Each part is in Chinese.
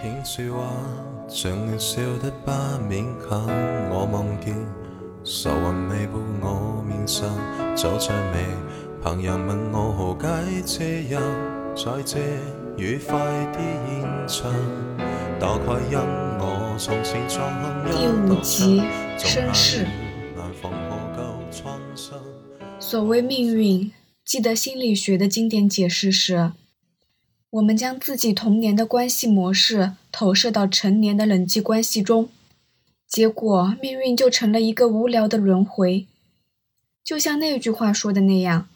听说话，像年少的不勉强。我望见愁云微布我面上，皱着眉。旁人问我何解这样，在这愉快的现场，大概因我从前创第五集绅士。所谓命运，记得心理学的经典解释是：我们将自己童年的关系模式投射到成年的人际关系中，结果命运就成了一个无聊的轮回。就像那句话说的那样。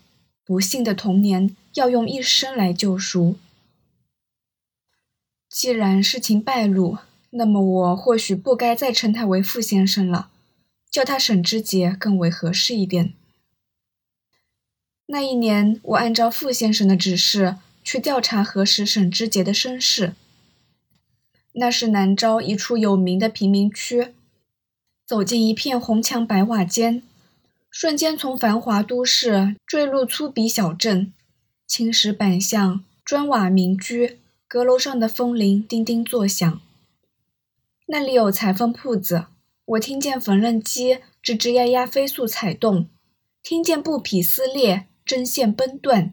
不幸的童年要用一生来救赎。既然事情败露，那么我或许不该再称他为傅先生了，叫他沈之杰更为合适一点。那一年，我按照傅先生的指示去调查核实沈之杰的身世。那是南诏一处有名的贫民区，走进一片红墙白瓦间。瞬间从繁华都市坠入粗鄙小镇，青石板巷、砖瓦民居，阁楼上的风铃叮叮作响。那里有裁缝铺子，我听见缝纫机吱吱呀呀飞速踩动，听见布匹撕裂、针线崩断。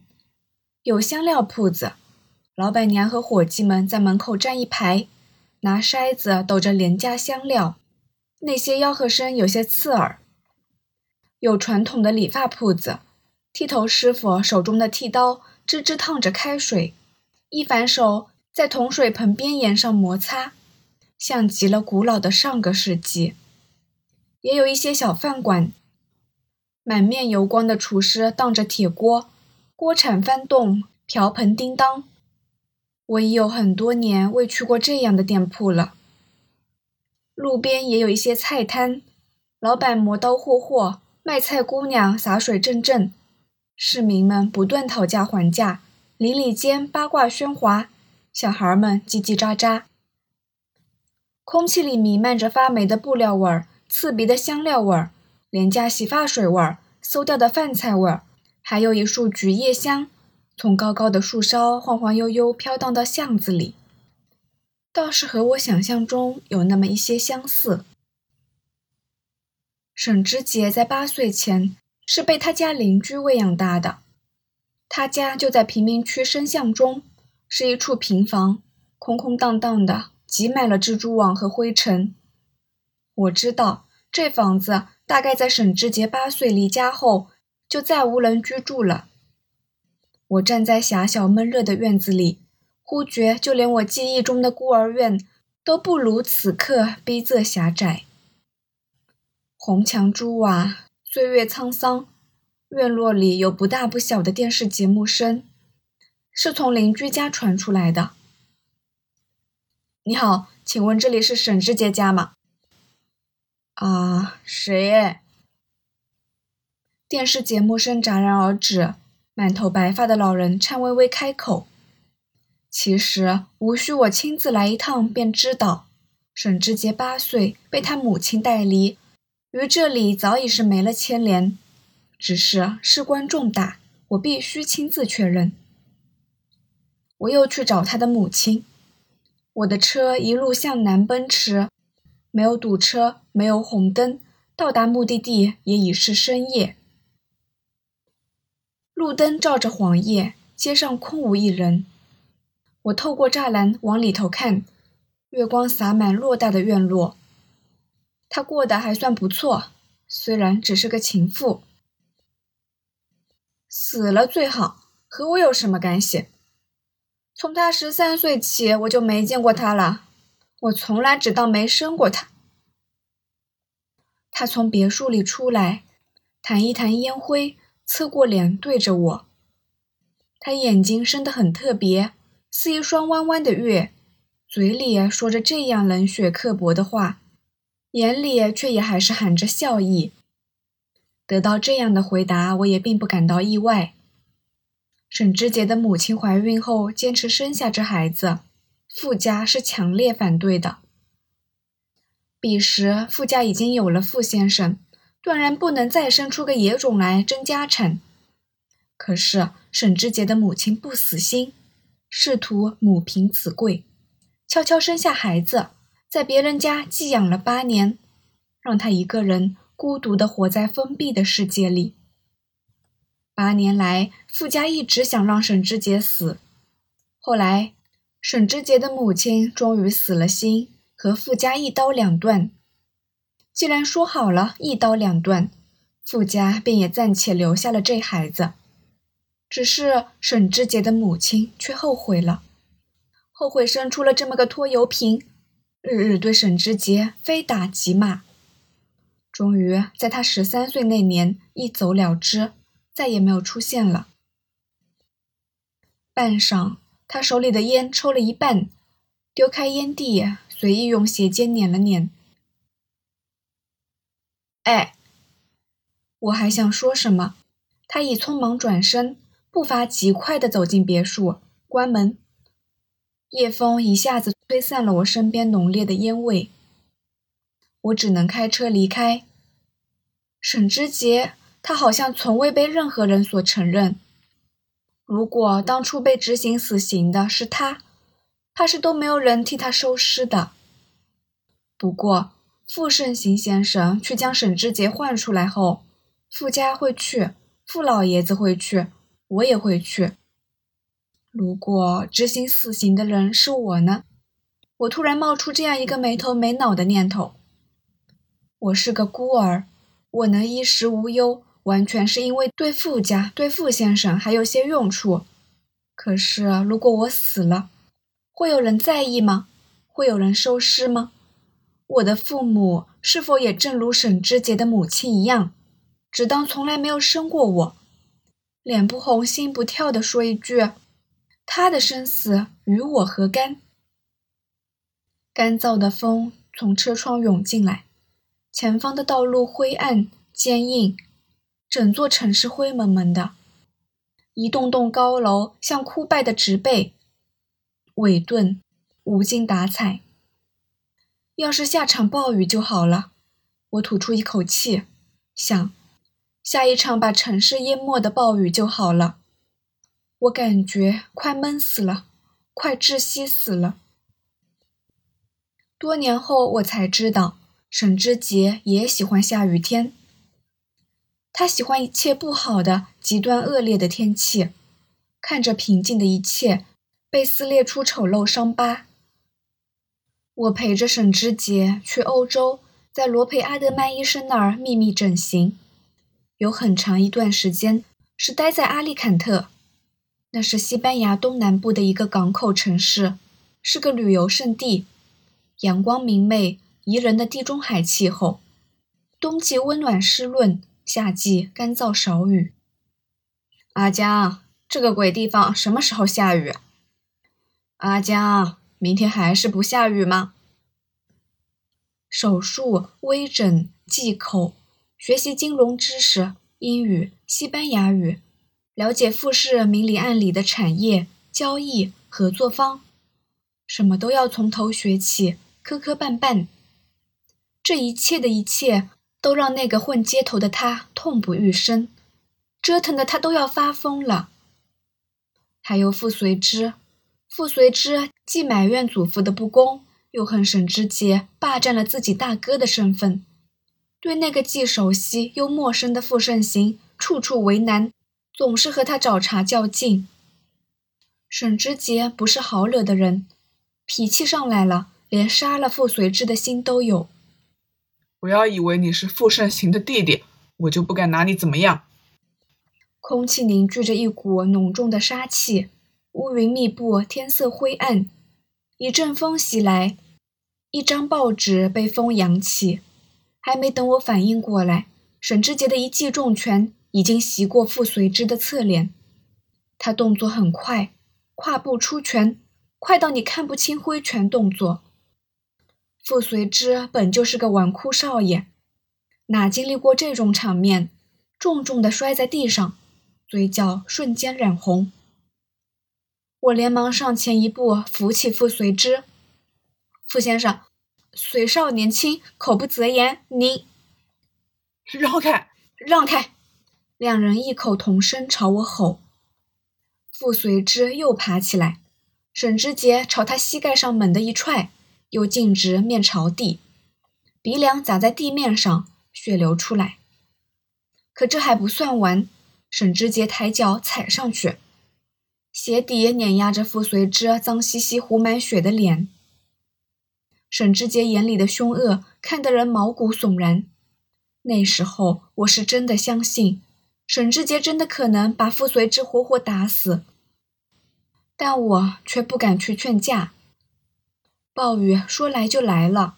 有香料铺子，老板娘和伙计们在门口站一排，拿筛子抖着廉价香料，那些吆喝声有些刺耳。有传统的理发铺子，剃头师傅手中的剃刀吱吱烫着开水，一反手在铜水盆边沿上摩擦，像极了古老的上个世纪。也有一些小饭馆，满面油光的厨师荡着铁锅，锅铲翻动，瓢盆叮当。我已有很多年未去过这样的店铺了。路边也有一些菜摊，老板磨刀霍霍。卖菜姑娘洒水阵阵，市民们不断讨价还价，邻里间八卦喧哗，小孩们叽叽喳喳。空气里弥漫着发霉的布料味儿、刺鼻的香料味儿、廉价洗发水味儿、馊掉的饭菜味儿，还有一束菊叶香，从高高的树梢晃晃悠悠飘荡到巷子里，倒是和我想象中有那么一些相似。沈之杰在八岁前是被他家邻居喂养大的，他家就在贫民区深巷中，是一处平房，空空荡荡的，挤满了蜘蛛网和灰尘。我知道这房子大概在沈之杰八岁离家后就再无人居住了。我站在狭小闷热的院子里，忽觉就连我记忆中的孤儿院都不如此刻逼仄狭窄。红墙朱瓦，岁月沧桑。院落里有不大不小的电视节目声，是从邻居家传出来的。你好，请问这里是沈志杰家吗？啊，谁？电视节目声戛然而止，满头白发的老人颤巍巍开口：“其实无需我亲自来一趟便知道，沈志杰八岁被他母亲带离。”于这里早已是没了牵连，只是事关重大，我必须亲自确认。我又去找他的母亲，我的车一路向南奔驰，没有堵车，没有红灯，到达目的地也已是深夜。路灯照着黄叶，街上空无一人。我透过栅栏往里头看，月光洒满偌大的院落。他过得还算不错，虽然只是个情妇。死了最好，和我有什么干系？从他十三岁起，我就没见过他了。我从来只当没生过他。他从别墅里出来，弹一弹烟灰，侧过脸对着我。他眼睛生得很特别，似一双弯弯的月，嘴里说着这样冷血刻薄的话。眼里却也还是含着笑意。得到这样的回答，我也并不感到意外。沈之杰的母亲怀孕后坚持生下这孩子，傅家是强烈反对的。彼时傅家已经有了傅先生，断然不能再生出个野种来争家产。可是沈之杰的母亲不死心，试图母凭子贵，悄悄生下孩子，在别人家寄养了八年，让他一个人孤独地活在封闭的世界里。八年来，傅家一直想让沈之杰死，后来，沈之杰的母亲终于死了心，和傅家一刀两断。既然说好了一刀两断，傅家便也暂且留下了这孩子。只是沈之杰的母亲却后悔了，后悔生出了这么个拖油瓶，日日对沈之杰非打即骂。终于在他十三岁那年一走了之，再也没有出现了。半晌，他手里的烟抽了一半，丢开烟蒂，随意用鞋尖捻了捻。哎，我还想说什么，他已匆忙转身。步伐极快地走进别墅，关门。夜风一下子吹散了我身边浓烈的烟味，我只能开车离开。沈之杰，他好像从未被任何人所承认。如果当初被执行死刑的是他，怕是都没有人替他收尸的。不过，傅盛行先生去将沈之杰换出来后，傅家会去，傅老爷子会去。我也会去。如果执行死刑的人是我呢？我突然冒出这样一个没头没脑的念头。我是个孤儿，我能衣食无忧，完全是因为对傅家、对傅先生还有些用处。可是，如果我死了，会有人在意吗？会有人收尸吗？我的父母是否也正如沈之杰的母亲一样，只当从来没有生过我？脸不红心不跳地说一句：“他的生死与我何干？”干燥的风从车窗涌进来，前方的道路灰暗坚硬，整座城市灰蒙蒙的，一栋栋高楼像枯败的植被，萎顿，无精打采。要是下场暴雨就好了，我吐出一口气，想。下一场把城市淹没的暴雨就好了。我感觉快闷死了，快窒息死了。多年后我才知道，沈之杰也喜欢下雨天。他喜欢一切不好的、极端恶劣的天气，看着平静的一切被撕裂出丑陋伤疤。我陪着沈之杰去欧洲，在罗培阿德曼医生那儿秘密整形。有很长一段时间是待在阿利坎特，那是西班牙东南部的一个港口城市，是个旅游胜地，阳光明媚宜人的地中海气候，冬季温暖湿润，夏季干燥少雨。阿江，这个鬼地方什么时候下雨？阿江，明天还是不下雨吗？手术、微整、忌口。学习金融知识、英语、西班牙语，了解富士明里暗里的产业、交易、合作方，什么都要从头学起，磕磕绊绊。这一切的一切，都让那个混街头的他痛不欲生，折腾的他都要发疯了。还有傅随之，傅随之既埋怨祖父的不公，又恨沈之杰霸占了自己大哥的身份。对那个既熟悉又陌生的傅盛行，处处为难，总是和他找茬较劲。沈之杰不是好惹的人，脾气上来了，连杀了傅随之的心都有。不要以为你是傅盛行的弟弟，我就不敢拿你怎么样。空气凝聚着一股浓重的杀气，乌云密布，天色灰暗。一阵风袭来，一张报纸被风扬起。还没等我反应过来，沈之杰的一记重拳已经袭过傅随之的侧脸。他动作很快，跨步出拳，快到你看不清挥拳动作。傅随之本就是个纨绔少爷，哪经历过这种场面，重重的摔在地上，嘴角瞬间染红。我连忙上前一步扶起傅随之，傅先生。随少年轻，口不择言。您让开，让开！两人异口同声朝我吼。傅随之又爬起来，沈之杰朝他膝盖上猛地一踹，又径直面朝地，鼻梁砸在地面上，血流出来。可这还不算完，沈之杰抬脚踩上去，鞋底碾压着傅随之脏兮兮、糊满血的脸。沈志杰眼里的凶恶，看得人毛骨悚然。那时候，我是真的相信，沈志杰真的可能把傅随之活活打死。但我却不敢去劝架。暴雨说来就来了，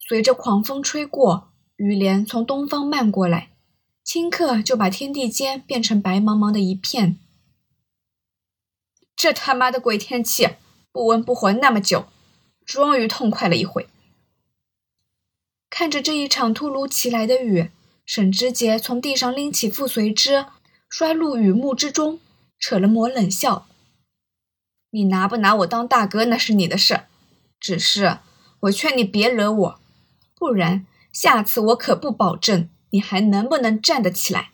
随着狂风吹过，雨帘从东方漫过来，顷刻就把天地间变成白茫茫的一片。这他妈的鬼天气，不温不火那么久。终于痛快了一回。看着这一场突如其来的雨，沈之杰从地上拎起傅随之，摔入雨幕之中，扯了抹冷笑：“你拿不拿我当大哥那是你的事，只是我劝你别惹我，不然下次我可不保证你还能不能站得起来。”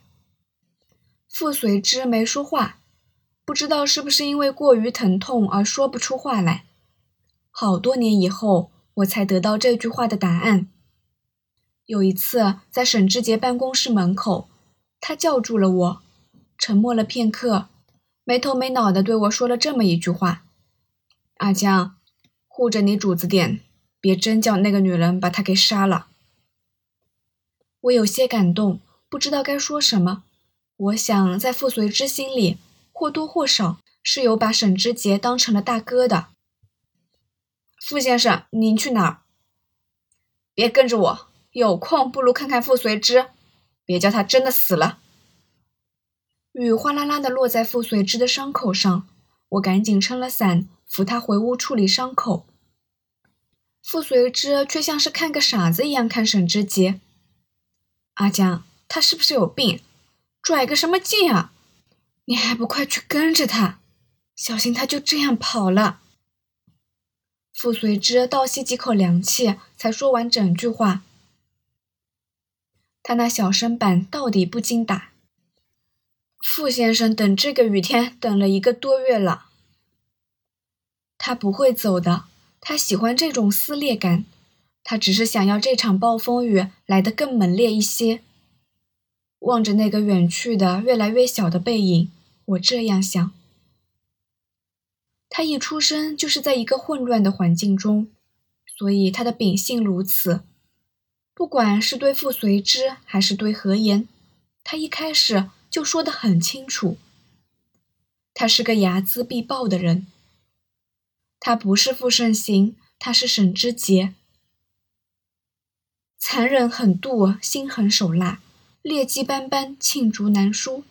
傅随之没说话，不知道是不是因为过于疼痛而说不出话来。好多年以后，我才得到这句话的答案。有一次，在沈志杰办公室门口，他叫住了我，沉默了片刻，没头没脑的对我说了这么一句话：“阿江，护着你主子点，别真叫那个女人把他给杀了。”我有些感动，不知道该说什么。我想，在傅随之心里，或多或少是有把沈之杰当成了大哥的。傅先生，您去哪儿？别跟着我，有空不如看看傅随之，别叫他真的死了。雨哗啦啦的落在傅随之的伤口上，我赶紧撑了伞，扶他回屋处理伤口。傅随之却像是看个傻子一样看沈之杰。阿江，他是不是有病？拽个什么劲啊？你还不快去跟着他，小心他就这样跑了。傅随之倒吸几口凉气，才说完整句话。他那小身板到底不经打。傅先生等这个雨天等了一个多月了。他不会走的，他喜欢这种撕裂感，他只是想要这场暴风雨来得更猛烈一些。望着那个远去的越来越小的背影，我这样想。他一出生就是在一个混乱的环境中，所以他的秉性如此。不管是对傅随之还是对何言，他一开始就说得很清楚。他是个睚眦必报的人。他不是傅盛行，他是沈之杰。残忍狠毒，心狠手辣，劣迹斑斑，罄竹难书。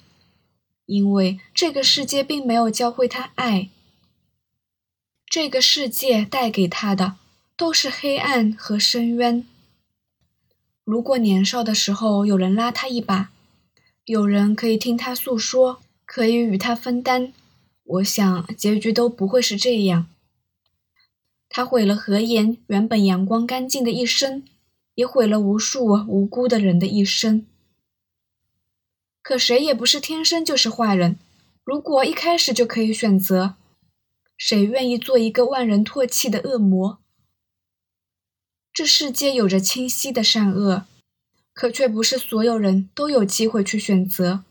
因为这个世界并没有教会他爱。这个世界带给他的都是黑暗和深渊。如果年少的时候有人拉他一把，有人可以听他诉说，可以与他分担，我想结局都不会是这样。他毁了何言原本阳光干净的一生，也毁了无数无辜的人的一生。可谁也不是天生就是坏人，如果一开始就可以选择。谁愿意做一个万人唾弃的恶魔？这世界有着清晰的善恶，可却不是所有人都有机会去选择。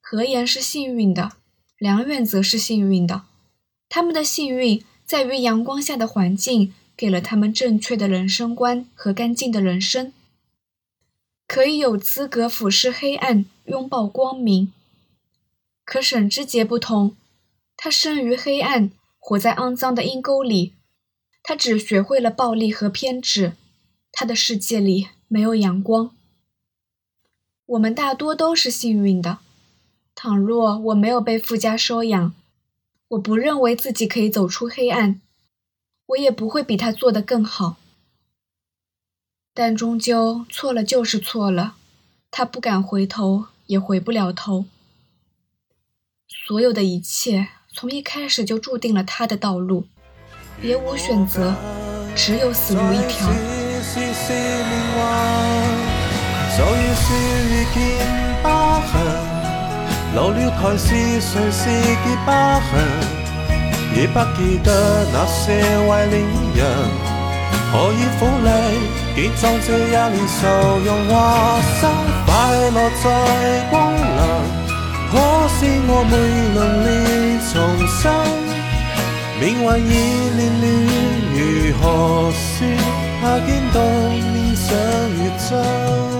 何言是幸运的，梁远则是幸运的。他们的幸运在于阳光下的环境给了他们正确的人生观和干净的人生，可以有资格俯视黑暗，拥抱光明。可沈之杰不同。他生于黑暗，活在肮脏的阴沟里。他只学会了暴力和偏执。他的世界里没有阳光。我们大多都是幸运的。倘若我没有被富家收养，我不认为自己可以走出黑暗，我也不会比他做得更好。但终究错了就是错了，他不敢回头，也回不了头。所有的一切。从一开始就注定了他的道路，别无选择，只有死路一条。留了台是谁是结疤痕？已不记得那些坏恋人。何以苦力结葬这一脸愁容华生？快乐在光临，可是我没能力重生。命运已乱乱，如何说？怕见到面上越真。